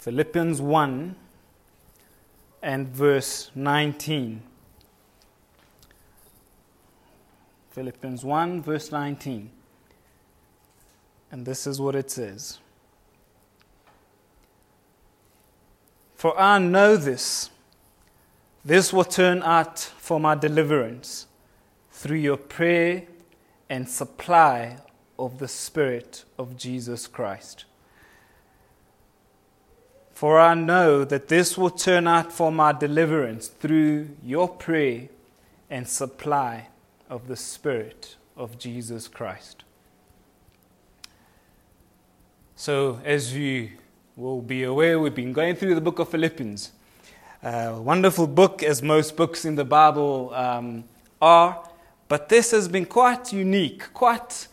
Philippians 1 and verse 19. Philippians 1, verse 19. And this is what it says For I know this, this will turn out for my deliverance through your prayer and supply of the Spirit of Jesus Christ. For I know that this will turn out for my deliverance through your prayer and supply of the Spirit of Jesus Christ. So, as you will be aware, we've been going through the book of Philippians. A wonderful book, as most books in the Bible um, are, but this has been quite unique, quite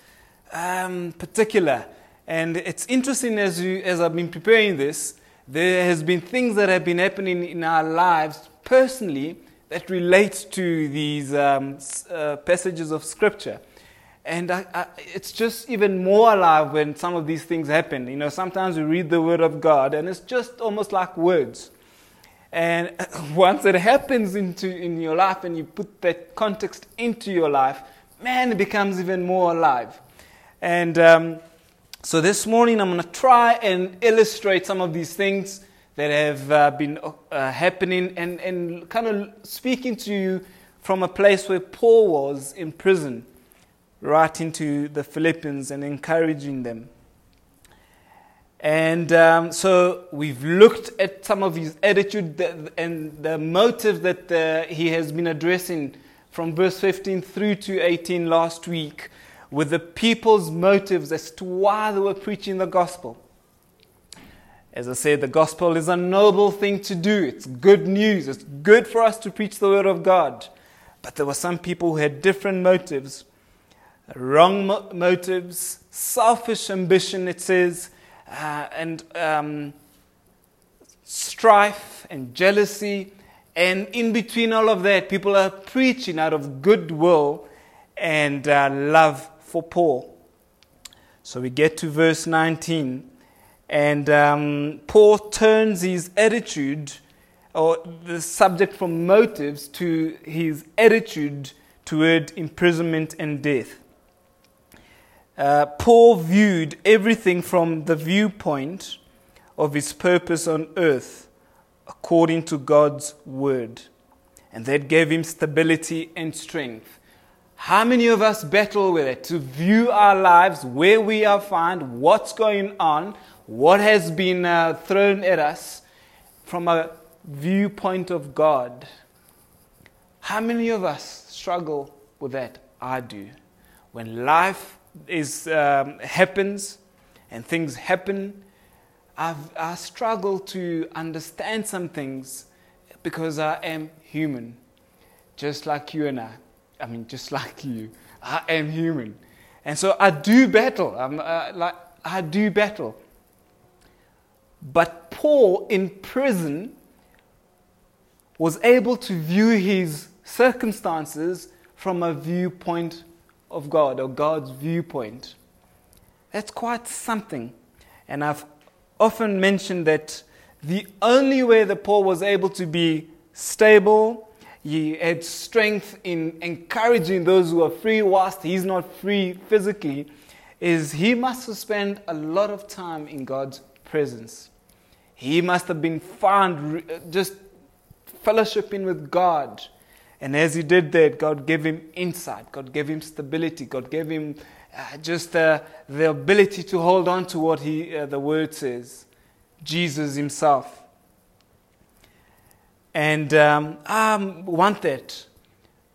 um, particular. And it's interesting as, you, as I've been preparing this, there has been things that have been happening in our lives personally that relate to these um, uh, passages of scripture. And I, I, it's just even more alive when some of these things happen. You know, sometimes we read the Word of God and it's just almost like words. And once it happens into in your life and you put that context into your life, man, it becomes even more alive. And um, so this morning I'm going to try and illustrate some of these things that have uh, been uh, happening and, and kind of speaking to you from a place where Paul was in prison, writing to the Philippians and encouraging them. And um, so we've looked at some of his attitude and the motive that uh, he has been addressing from verse 15 through to 18 last week with the people's motives as to why they were preaching the gospel. As I said, the gospel is a noble thing to do. It's good news. It's good for us to preach the word of God. But there were some people who had different motives wrong mo- motives, selfish ambition, it says, uh, and um, strife and jealousy. And in between all of that, people are preaching out of goodwill and uh, love for Paul. So we get to verse 19, and um, Paul turns his attitude, or the subject from motives, to his attitude toward imprisonment and death. Uh, Paul viewed everything from the viewpoint of his purpose on earth according to God's word. And that gave him stability and strength. How many of us battle with it to view our lives, where we are found, what's going on, what has been uh, thrown at us from a viewpoint of God? How many of us struggle with that? I do. When life is, um, happens and things happen, I've, I struggle to understand some things because I am human, just like you and I. I mean, just like you, I am human. And so I do battle. I'm, uh, like, I do battle. But Paul in prison was able to view his circumstances from a viewpoint of God or God's viewpoint. That's quite something. And I've often mentioned that the only way that Paul was able to be stable he had strength in encouraging those who are free whilst he's not free physically, is he must have spent a lot of time in God's presence. He must have been found just fellowshipping with God. And as he did that, God gave him insight, God gave him stability, God gave him uh, just uh, the ability to hold on to what he, uh, the word says Jesus himself. And um, I want that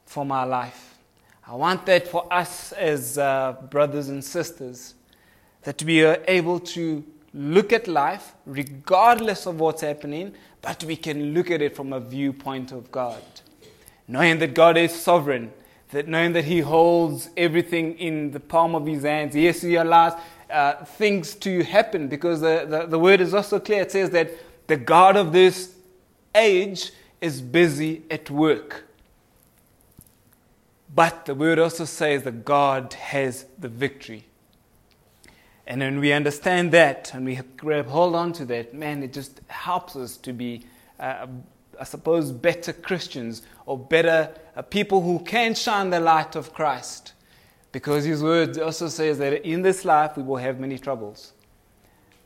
for my life. I want that for us as uh, brothers and sisters, that we are able to look at life regardless of what's happening, but we can look at it from a viewpoint of God. Knowing that God is sovereign, that knowing that He holds everything in the palm of His hands. Yes, He allows uh, things to happen because the, the, the word is also clear. It says that the God of this age is busy at work. But the word also says that God has the victory. And when we understand that and we grab hold on to that, man, it just helps us to be, uh, I suppose, better Christians or better uh, people who can shine the light of Christ. Because his word also says that in this life we will have many troubles.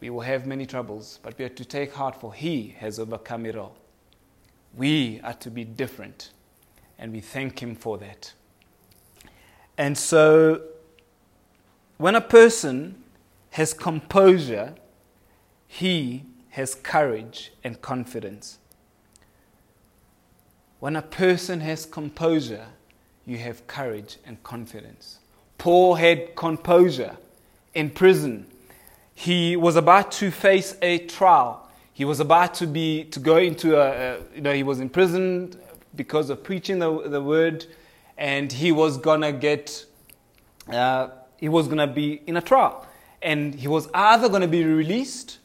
We will have many troubles, but we are to take heart, for he has overcome it all. We are to be different, and we thank him for that. And so, when a person has composure, he has courage and confidence. When a person has composure, you have courage and confidence. Paul had composure in prison. He was about to face a trial. He was about to be to go into a, a you know he was imprisoned because of preaching the, the word, and he was gonna get uh, he was gonna be in a trial, and he was either gonna be released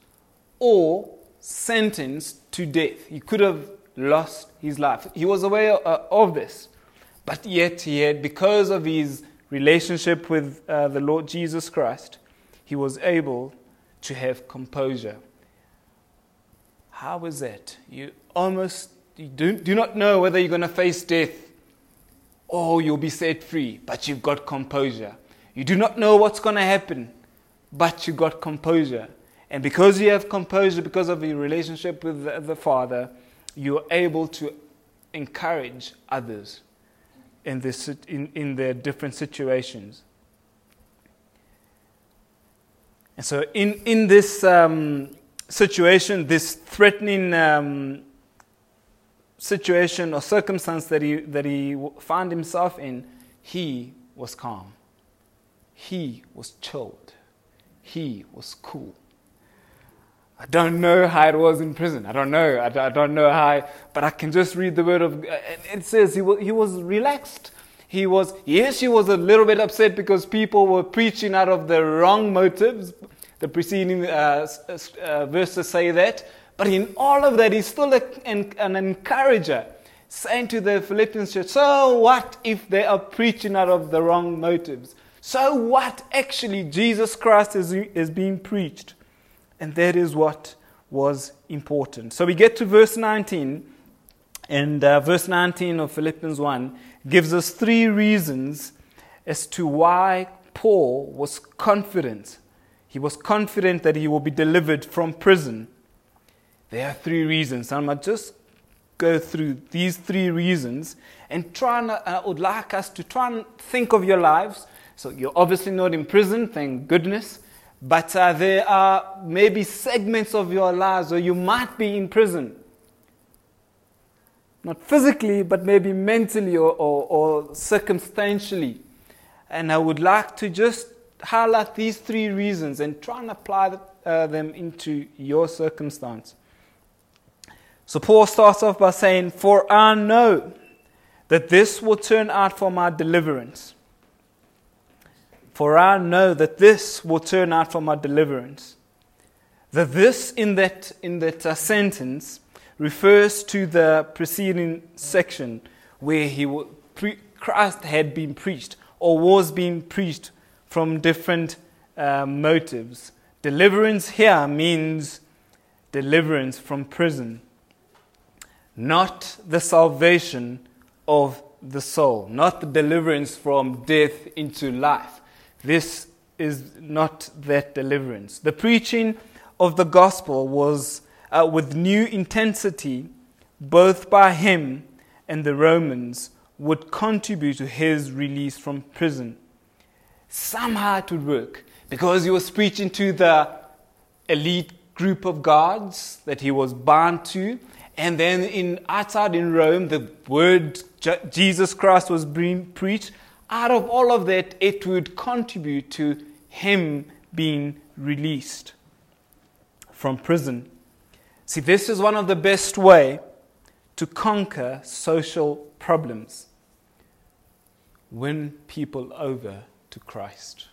or sentenced to death. He could have lost his life. He was aware uh, of this, but yet he had because of his relationship with uh, the Lord Jesus Christ, he was able to have composure. How was that? You almost you do, do not know whether you're going to face death or you'll be set free, but you've got composure. You do not know what's going to happen, but you've got composure. And because you have composure, because of your relationship with the, the Father, you're able to encourage others in, this, in, in their different situations. And so, in, in this um, situation, this threatening um, situation or circumstance that he, that he found himself in, he was calm. He was chilled. He was cool. I don't know how it was in prison. I don't know. I, I don't know how, I, but I can just read the word of. It says he was, he was relaxed. He was, yes, he was a little bit upset because people were preaching out of the wrong motives. The preceding uh, uh, verses say that. But in all of that, he's still a, an, an encourager, saying to the Philippians church, So what if they are preaching out of the wrong motives? So what actually Jesus Christ is, is being preached? And that is what was important. So we get to verse 19, and uh, verse 19 of Philippians 1 gives us three reasons as to why Paul was confident. He was confident that he will be delivered from prison. There are three reasons. I'm just go through these three reasons and try and, uh, I would like us to try and think of your lives. So you're obviously not in prison, thank goodness. But uh, there are maybe segments of your lives where you might be in prison. Not physically, but maybe mentally or, or, or circumstantially. And I would like to just highlight these three reasons and try and apply uh, them into your circumstance. So Paul starts off by saying, For I know that this will turn out for my deliverance for I know that this will turn out for my deliverance. That this in that, in that uh, sentence refers to the preceding section where he Christ had been preached or was being preached from different uh, motives. Deliverance here means deliverance from prison, not the salvation of the soul, not the deliverance from death into life. This is not that deliverance. The preaching of the gospel was uh, with new intensity, both by him and the Romans, would contribute to his release from prison. Somehow it would work because he was preaching to the elite group of guards that he was bound to. And then in outside in Rome, the word Jesus Christ was being preached out of all of that, it would contribute to him being released from prison. See, this is one of the best way to conquer social problems. Win people over to Christ.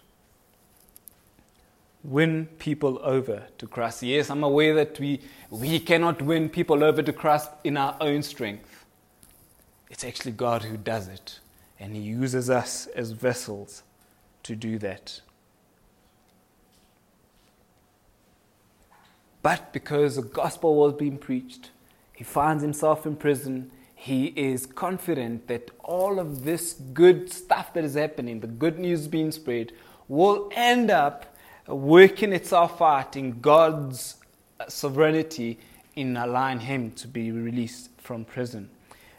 Win people over to Christ. Yes, I'm aware that we, we cannot win people over to Christ in our own strength. It's actually God who does it and He uses us as vessels to do that. But because the gospel was being preached, he finds himself in prison. He is confident that all of this good stuff that is happening, the good news being spread, will end up working itself out in God's sovereignty in allowing him to be released from prison.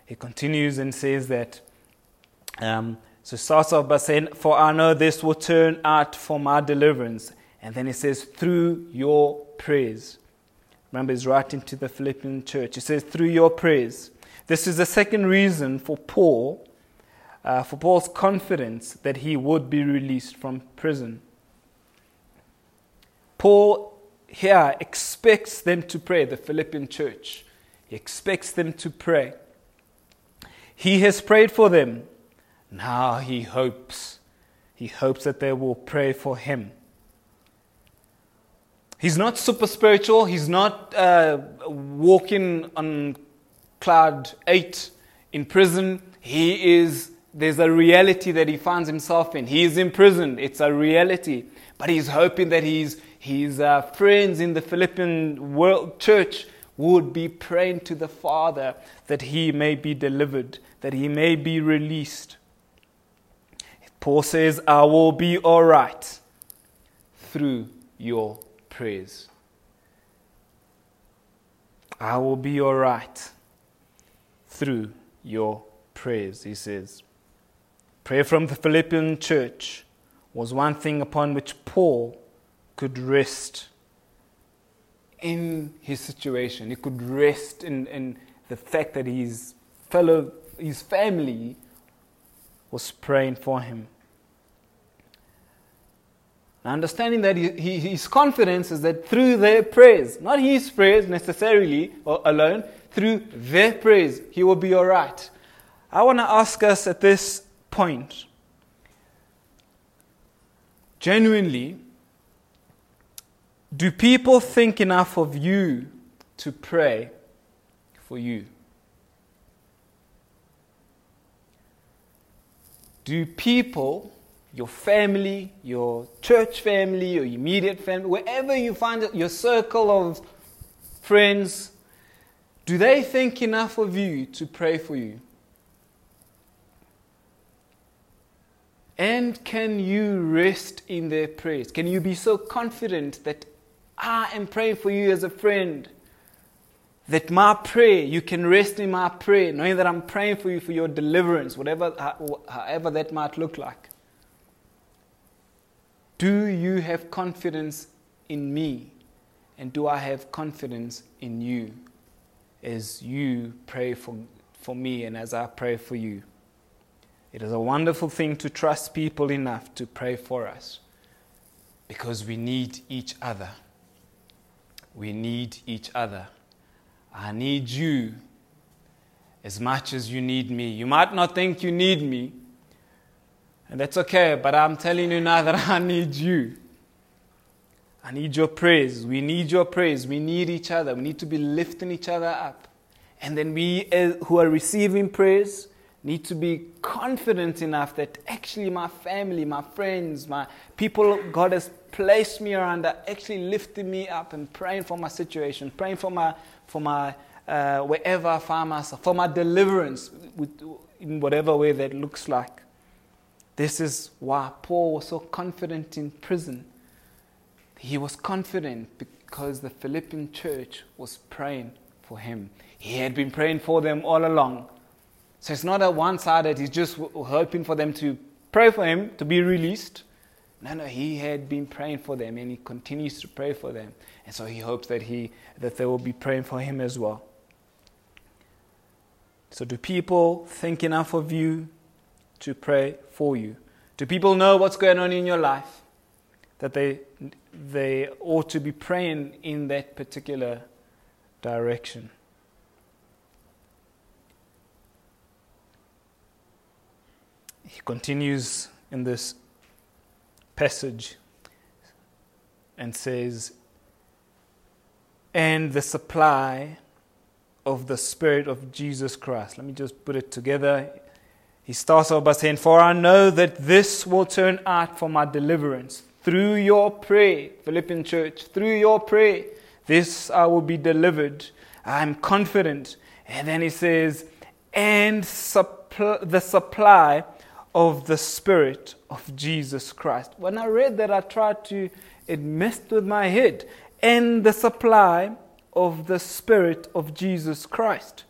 He continues and says that, um, so starts off by saying, For I know this will turn out for my deliverance. And then he says, Through your prayers. Remember, he's writing to the Philippian church. He says, Through your prayers. This is the second reason for Paul, uh, for Paul's confidence that he would be released from prison. Paul here expects them to pray, the Philippian church. He expects them to pray. He has prayed for them. Now he hopes. He hopes that they will pray for him. He's not super spiritual. He's not uh, walking on cloud eight in prison. He is, there's a reality that he finds himself in. He is in prison. It's a reality. But he's hoping that he's his uh, friends in the Philippian world church would be praying to the Father that he may be delivered, that he may be released. Paul says, I will be all right through your prayers. I will be all right through your prayers, he says. Prayer from the Philippian church was one thing upon which Paul could rest in his situation. He could rest in, in the fact that his fellow, his family was praying for him. Understanding that he, he, his confidence is that through their prayers, not his prayers necessarily or alone, through their prayers, he will be all right. I want to ask us at this point genuinely, do people think enough of you to pray for you? Do people, your family, your church family, your immediate family, wherever you find it, your circle of friends, do they think enough of you to pray for you? And can you rest in their prayers? Can you be so confident that I am praying for you as a friend. That my prayer, you can rest in my prayer, knowing that I'm praying for you for your deliverance, whatever, however that might look like. Do you have confidence in me? And do I have confidence in you as you pray for, for me and as I pray for you? It is a wonderful thing to trust people enough to pray for us because we need each other. We need each other. I need you as much as you need me. You might not think you need me, and that's okay, but I'm telling you now that I need you. I need your praise. We need your praise. We need each other. We need to be lifting each other up. And then we, who are receiving praise, need to be confident enough that actually my family, my friends, my people God has placed me around are actually lifting me up and praying for my situation, praying for my, for my uh, wherever I find myself, for my deliverance in whatever way that looks like. This is why Paul was so confident in prison. He was confident because the Philippian church was praying for him. He had been praying for them all along. So it's not a one sided, he's just hoping for them to pray for him to be released. No, no, he had been praying for them and he continues to pray for them. And so he hopes that, he, that they will be praying for him as well. So, do people think enough of you to pray for you? Do people know what's going on in your life? That they, they ought to be praying in that particular direction? he continues in this passage and says, and the supply of the Spirit of Jesus Christ. Let me just put it together. He starts off by saying, For I know that this will turn out for my deliverance through your prayer, Philippian church, through your prayer, This I will be delivered. I'm confident. And then he says, and suppl- the supply of the Spirit of Jesus Christ. When I read that, I tried to, it messed with my head. And the supply of the Spirit of Jesus Christ.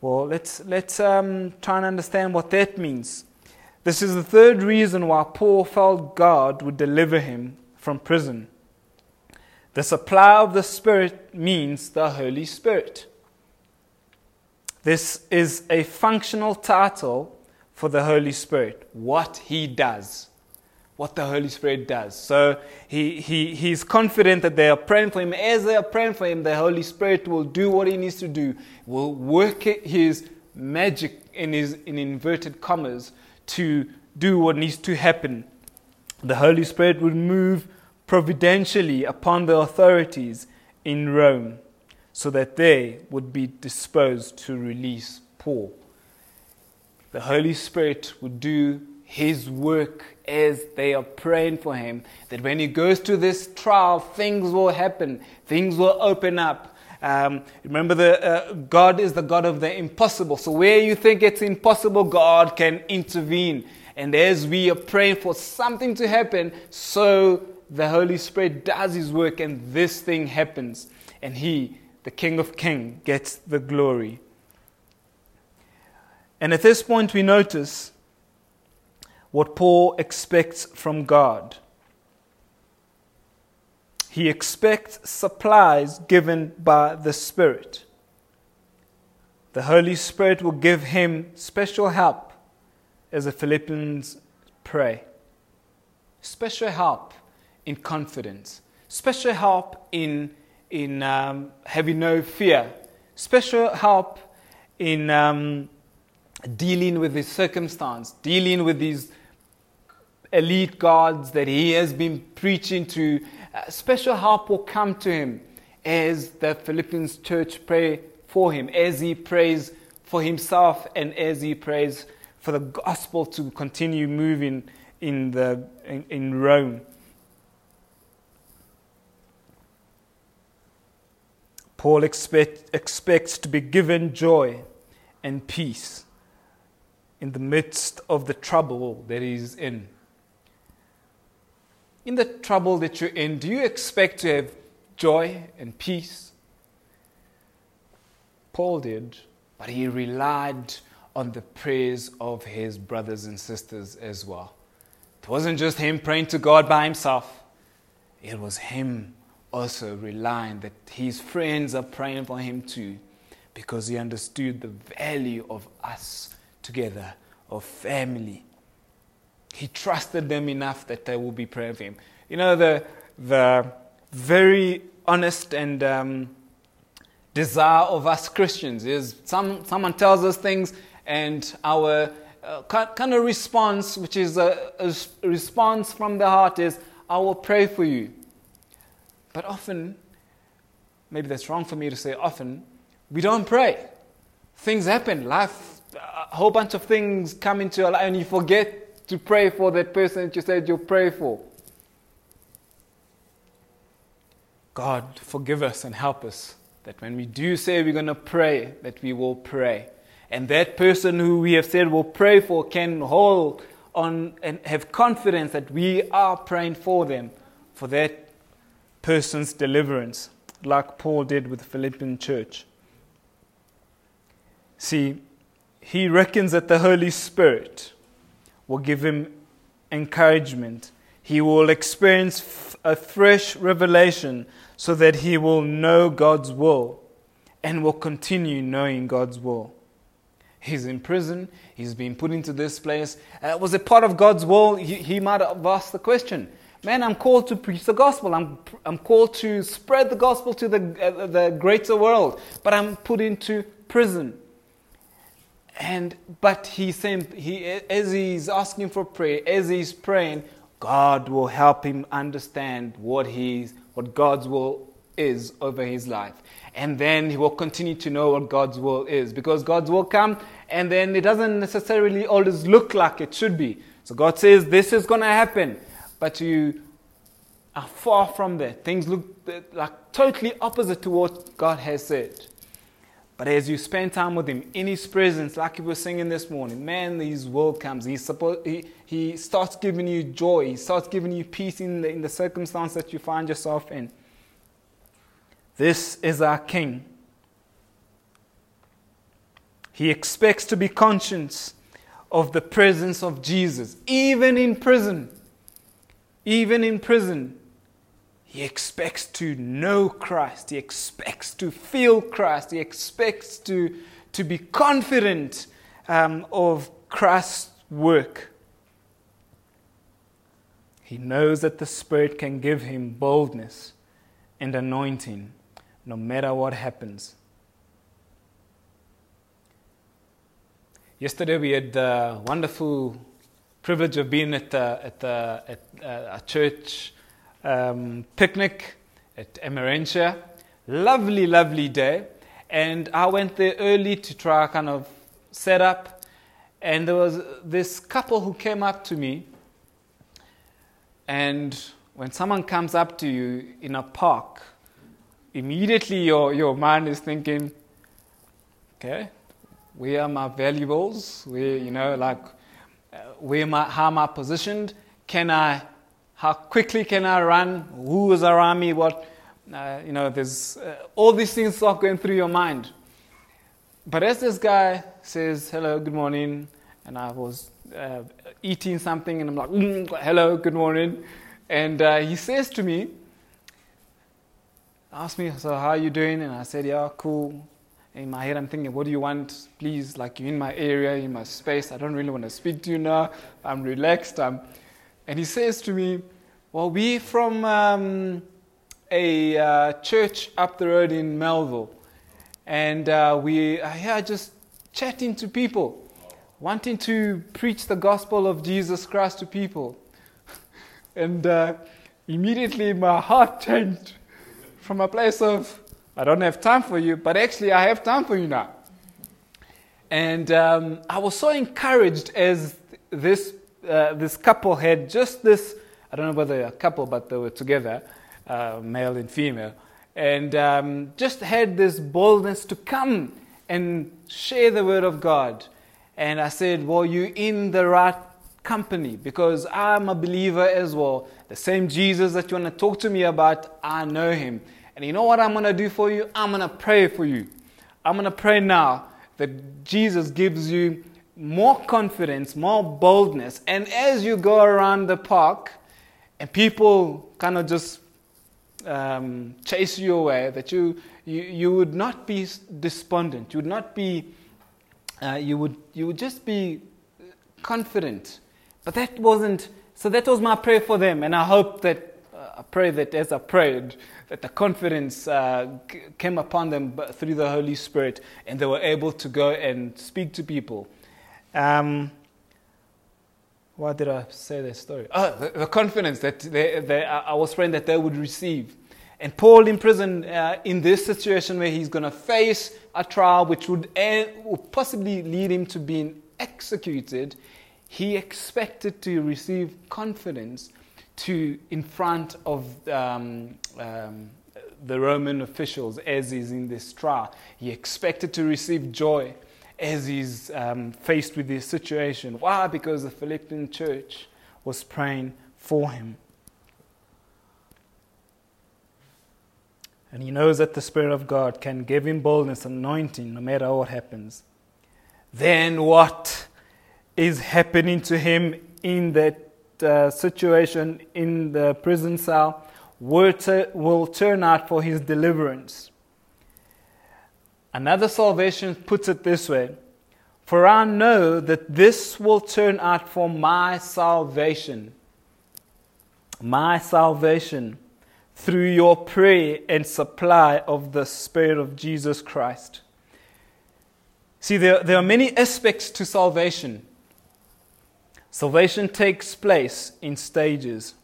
Well, let's, let's um, try and understand what that means. This is the third reason why Paul felt God would deliver him from prison. The supply of the Spirit means the Holy Spirit. This is a functional title for the Holy Spirit, what He does. What the Holy Spirit does. So he, he, he's confident that they are praying for him. As they are praying for him, the Holy Spirit will do what he needs to do, will work his magic in his in inverted commas to do what needs to happen. The Holy Spirit would move providentially upon the authorities in Rome so that they would be disposed to release Paul. The Holy Spirit would do his work as they are praying for him. That when he goes to this trial, things will happen, things will open up. Um, remember, the, uh, God is the God of the impossible. So, where you think it's impossible, God can intervene. And as we are praying for something to happen, so the Holy Spirit does His work and this thing happens. And He, the King of Kings, gets the glory. And at this point, we notice what Paul expects from God. He expects supplies given by the Spirit. The Holy Spirit will give him special help, as the Philippians pray. Special help in confidence, special help in, in um, having no fear, special help in um, dealing with this circumstance, dealing with these elite gods that he has been preaching to. Special help will come to him as the Philippians church pray for him, as he prays for himself, and as he prays for the gospel to continue moving in, the, in, in Rome. Paul expect, expects to be given joy and peace in the midst of the trouble that he's in. In the trouble that you're in, do you expect to have joy and peace? Paul did, but he relied on the prayers of his brothers and sisters as well. It wasn't just him praying to God by himself, it was him also relying that his friends are praying for him too because he understood the value of us together, of family. He trusted them enough that they will be praying for him. You know, the, the very honest and um, desire of us Christians is some, someone tells us things and our uh, kind of response, which is a, a response from the heart, is, I will pray for you. But often, maybe that's wrong for me to say often, we don't pray. Things happen, life, a whole bunch of things come into your life, and you forget to pray for that person that you said you'll pray for. God, forgive us and help us that when we do say we're going to pray, that we will pray. And that person who we have said we'll pray for can hold on and have confidence that we are praying for them, for that person's deliverance, like Paul did with the Philippian church. See, he reckons that the Holy Spirit will give him encouragement. He will experience a fresh revelation so that he will know God's will and will continue knowing God's will. He's in prison. He's been put into this place. Uh, was it part of God's will? He, he might have asked the question Man, I'm called to preach the gospel. I'm, I'm called to spread the gospel to the, uh, the greater world, but I'm put into prison. And but he's saying, he, as he's asking for prayer, as he's praying, God will help him understand what he's, what God's will is over his life. And then he will continue to know what God's will is because God's will come and then it doesn't necessarily always look like it should be. So God says, This is going to happen but you are far from that. Things look like totally opposite to what God has said. But as you spend time with Him in His presence, like we were singing this morning, man, His world comes. He's supposed, he, he starts giving you joy. He starts giving you peace in the, in the circumstance that you find yourself in. This is our King. He expects to be conscious of the presence of Jesus, even in prison. Even in prison, he expects to know Christ. He expects to feel Christ. He expects to, to be confident um, of Christ's work. He knows that the Spirit can give him boldness and anointing no matter what happens. Yesterday we had the wonderful privilege of being at, the, at, the, at uh, a church um, picnic at Emmarentia. Lovely, lovely day. And I went there early to try kind of set up. And there was this couple who came up to me. And when someone comes up to you in a park, immediately your, your mind is thinking, okay, where are my valuables? Where, you know, like, uh, where am I, how am I positioned? Can I how quickly can I run? Who is around me? What, uh, you know, there's uh, all these things start going through your mind. But as this guy says, hello, good morning, and I was uh, eating something, and I'm like, mm, hello, good morning. And uh, he says to me, asked me, so how are you doing? And I said, yeah, cool. In my head, I'm thinking, what do you want? Please, like, you're in my area, in my space. I don't really want to speak to you now. I'm relaxed. I'm, and he says to me, Well, we're from um, a uh, church up the road in Melville. And uh, we are here just chatting to people, wanting to preach the gospel of Jesus Christ to people. and uh, immediately my heart changed from a place of, I don't have time for you, but actually I have time for you now. And um, I was so encouraged as this uh, this couple had just this I don't know whether a couple, but they were together, uh, male and female, and um, just had this boldness to come and share the word of God. And I said, Well, you're in the right company because I'm a believer as well. The same Jesus that you want to talk to me about, I know him. And you know what I'm going to do for you? I'm going to pray for you. I'm going to pray now that Jesus gives you more confidence, more boldness. And as you go around the park and people kind of just um, chase you away, that you, you, you would not be despondent. You would not be, uh, you, would, you would just be confident. But that wasn't, so that was my prayer for them. And I hope that, uh, I pray that as I prayed, that the confidence uh, came upon them through the Holy Spirit and they were able to go and speak to people um, why did I say that story? Oh, the, the confidence that they, they, I was praying that they would receive. And Paul in prison, uh, in this situation where he's going to face a trial which would, end, would possibly lead him to being executed, he expected to receive confidence to in front of um, um, the Roman officials as he's in this trial. He expected to receive joy as he's um, faced with this situation. Why? Because the Philippian church was praying for him. And he knows that the Spirit of God can give him boldness, and anointing, no matter what happens. Then what is happening to him in that uh, situation in the prison cell will, will turn out for his deliverance. Another salvation puts it this way For I know that this will turn out for my salvation. My salvation through your prayer and supply of the Spirit of Jesus Christ. See, there, there are many aspects to salvation. Salvation takes place in stages.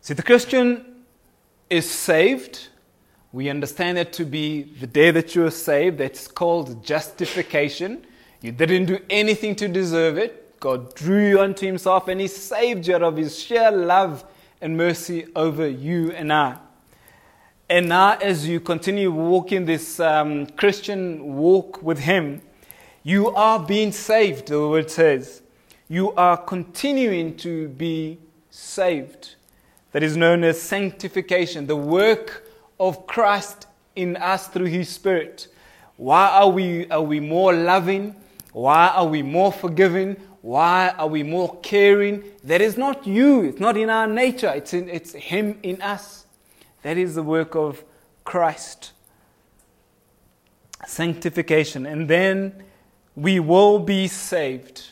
See, the Christian is saved we understand it to be the day that you are saved. That's called justification. You didn't do anything to deserve it. God drew you unto Himself and He saved you out of His sheer love and mercy over you and I. And now, as you continue walking this um, Christian walk with Him, you are being saved, the word says. You are continuing to be saved. That is known as sanctification, the work of Christ in us through His Spirit. Why are we, are we more loving? Why are we more forgiving? Why are we more caring? That is not you. It's not in our nature. It's, in, it's Him in us. That is the work of Christ. Sanctification. And then we will be saved.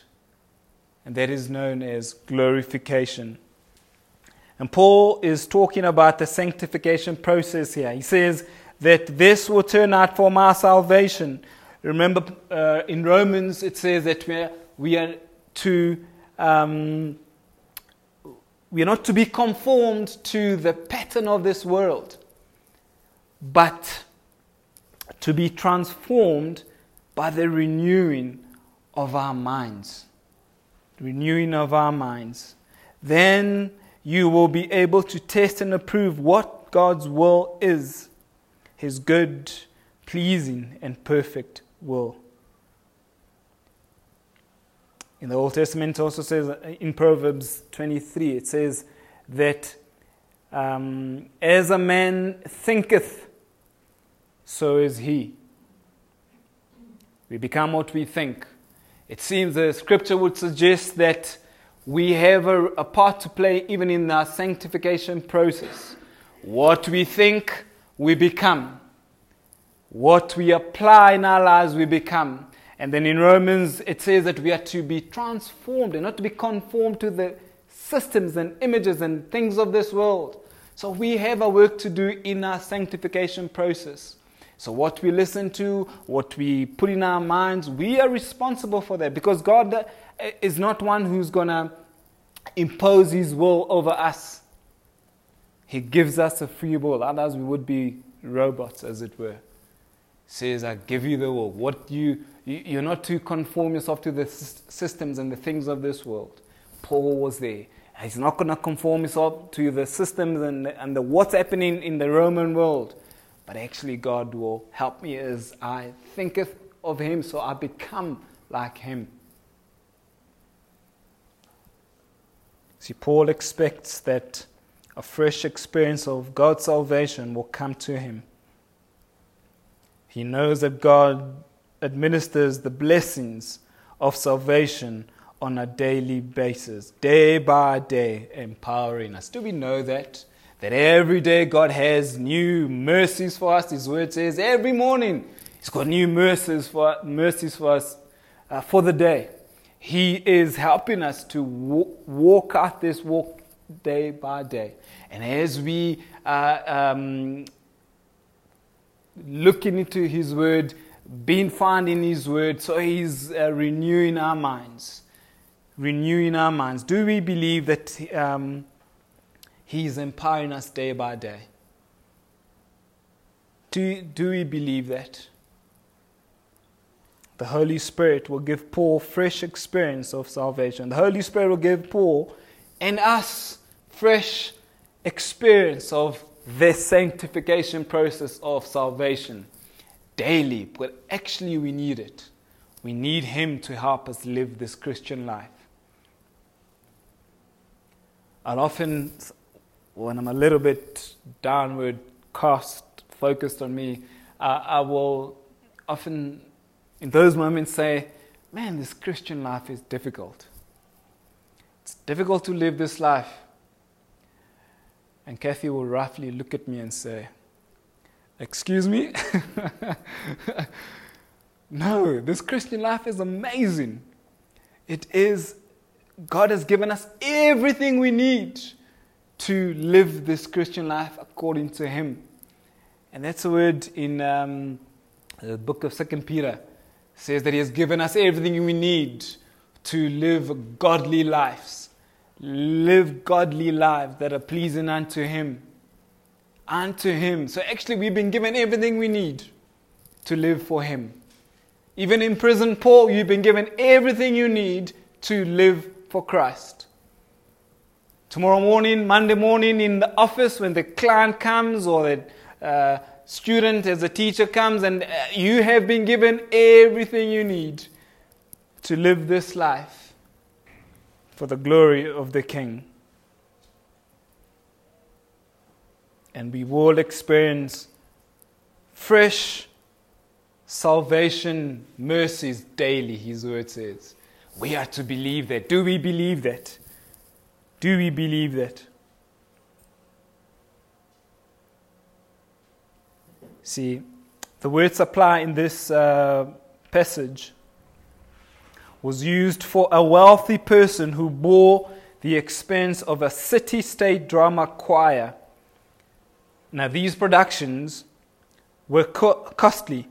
And that is known as glorification. And Paul is talking about the sanctification process here. He says that this will turn out for my salvation. Remember uh, in Romans it says that we are, we are to um, we are not to be conformed to the pattern of this world, but to be transformed by the renewing of our minds. Renewing of our minds. Then you will be able to test and approve what God's will is His good, pleasing, and perfect will. In the Old Testament, also says in Proverbs 23, it says that um, as a man thinketh, so is he. We become what we think. It seems the scripture would suggest that we have a, a part to play even in our sanctification process. What we think, we become. What we apply in our lives, we become. And then in Romans, it says that we are to be transformed and not to be conformed to the systems and images and things of this world. So we have a work to do in our sanctification process. So, what we listen to, what we put in our minds, we are responsible for that because God is not one who's going to impose His will over us. He gives us a free will, otherwise, we would be robots, as it were. He says, I give you the will. What you, you're not to conform yourself to the systems and the things of this world. Paul was there. He's not going to conform himself to the systems and, and the, what's happening in the Roman world but actually God will help me as I thinketh of Him, so I become like Him. See, Paul expects that a fresh experience of God's salvation will come to him. He knows that God administers the blessings of salvation on a daily basis, day by day, empowering us. Do we know that? That every day God has new mercies for us. His word says every morning He's got new mercies for, mercies for us uh, for the day. He is helping us to walk out this walk day by day. And as we are um, looking into His word, being found in His word, so He's uh, renewing our minds. Renewing our minds. Do we believe that? Um, he is empowering us day by day. Do, do we believe that? The Holy Spirit will give Paul fresh experience of salvation. The Holy Spirit will give Paul and us fresh experience of this sanctification process of salvation daily. But actually, we need it. We need Him to help us live this Christian life. And often when I'm a little bit downward cast, focused on me, uh, I will often, in those moments, say, Man, this Christian life is difficult. It's difficult to live this life. And Kathy will roughly look at me and say, Excuse me? no, this Christian life is amazing. It is, God has given us everything we need to live this Christian life according to Him. And that's a word in um, the book of Second Peter. says that He has given us everything we need to live godly lives, live godly lives that are pleasing unto Him. Unto Him. So actually, we've been given everything we need to live for Him. Even in prison, Paul, you've been given everything you need to live for Christ. Tomorrow morning, Monday morning in the office when the client comes or the uh, student as a teacher comes and uh, you have been given everything you need to live this life for the glory of the King. And we will experience fresh salvation mercies daily, his word says. We are to believe that. Do we believe that? Do we believe that? See, the word supply in this uh, passage was used for a wealthy person who bore the expense of a city state drama choir. Now, these productions were co- costly.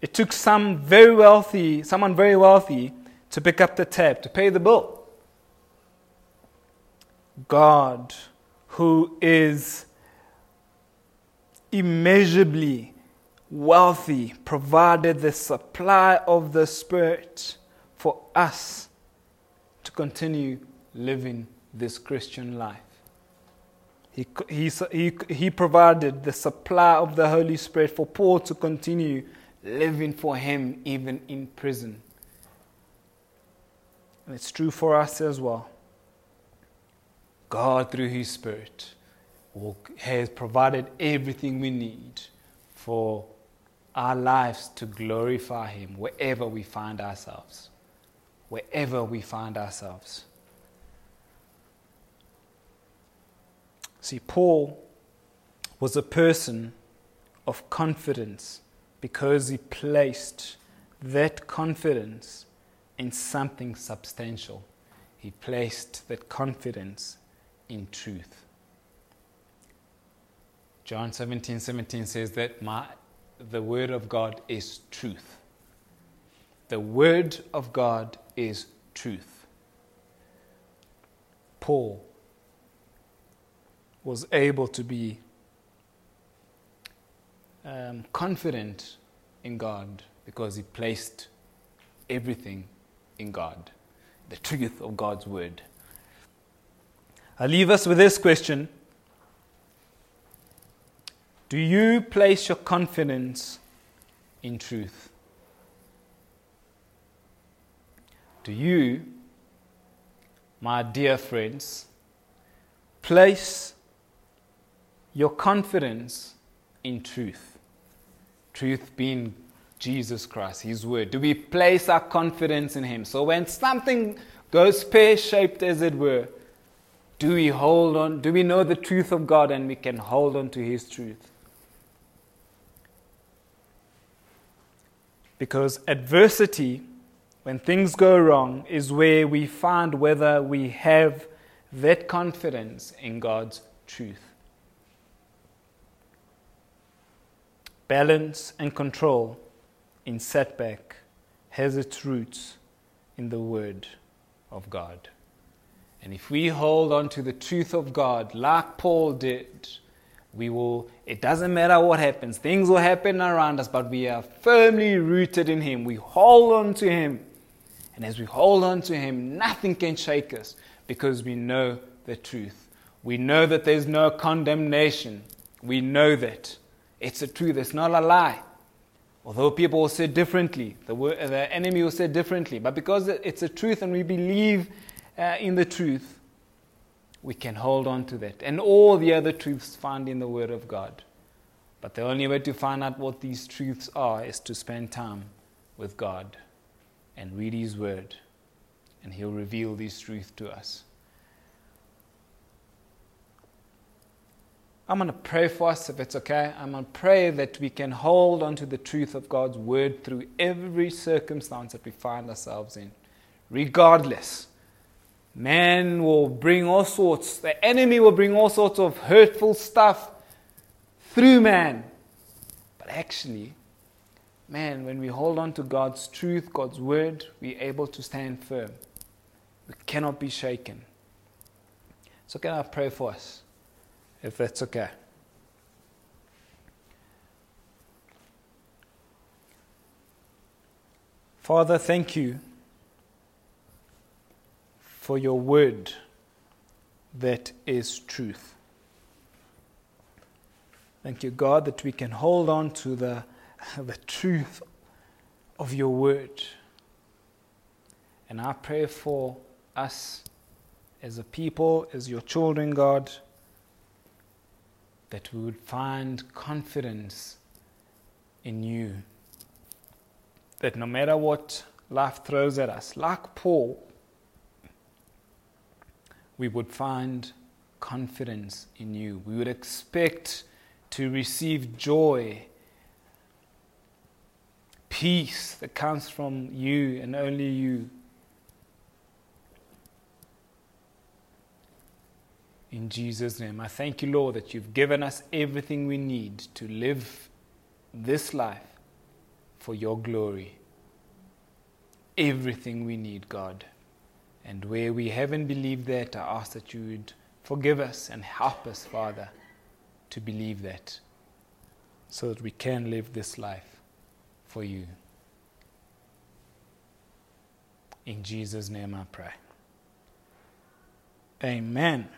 It took some very wealthy, someone very wealthy, to pick up the tab, to pay the bill. God, who is immeasurably wealthy, provided the supply of the Spirit for us to continue living this Christian life. He, he, he, he provided the supply of the Holy Spirit for Paul to continue living for Him even in prison. And it's true for us as well. God, through His Spirit, has provided everything we need for our lives to glorify Him wherever we find ourselves. Wherever we find ourselves. See, Paul was a person of confidence because he placed that confidence in something substantial. He placed that confidence in truth. John 17 17 says that my, the Word of God is truth. The Word of God is truth. Paul was able to be um, confident in God because he placed everything in God, the truth of God's word. I leave us with this question Do you place your confidence in truth? Do you, my dear friends, place your confidence in truth? Truth being Jesus Christ, His Word? Do we place our confidence in Him? So when something goes pear shaped, as it were, do we hold on? Do we know the truth of God and we can hold on to His truth? Because adversity, when things go wrong, is where we find whether we have that confidence in God's truth. Balance and control in setback has its roots in the Word of God. And if we hold on to the truth of God like Paul did, we will, it doesn't matter what happens, things will happen around us, but we are firmly rooted in Him. We hold on to Him. And as we hold on to Him, nothing can shake us because we know the truth. We know that there's no condemnation. We know that. It's a truth, it's not a lie. Although people will say differently, the, word, the enemy will say differently, but because it's a truth and we believe uh, in the truth, we can hold on to that. And all the other truths found in the Word of God. But the only way to find out what these truths are is to spend time with God and read His Word, and He'll reveal these truths to us. I'm going to pray for us if it's okay. I'm going to pray that we can hold on to the truth of God's word through every circumstance that we find ourselves in, regardless. Man will bring all sorts, the enemy will bring all sorts of hurtful stuff through man. But actually, man, when we hold on to God's truth, God's word, we're able to stand firm. We cannot be shaken. So, can I pray for us? if that's okay. Father, thank you for your word that is truth. Thank you, God, that we can hold on to the, the truth of your word. And I pray for us as a people, as your children, God, that we would find confidence in you. That no matter what life throws at us, like Paul, we would find confidence in you. We would expect to receive joy, peace that comes from you and only you. In Jesus' name, I thank you, Lord, that you've given us everything we need to live this life for your glory. Everything we need, God. And where we haven't believed that, I ask that you would forgive us and help us, Father, to believe that so that we can live this life for you. In Jesus' name I pray. Amen.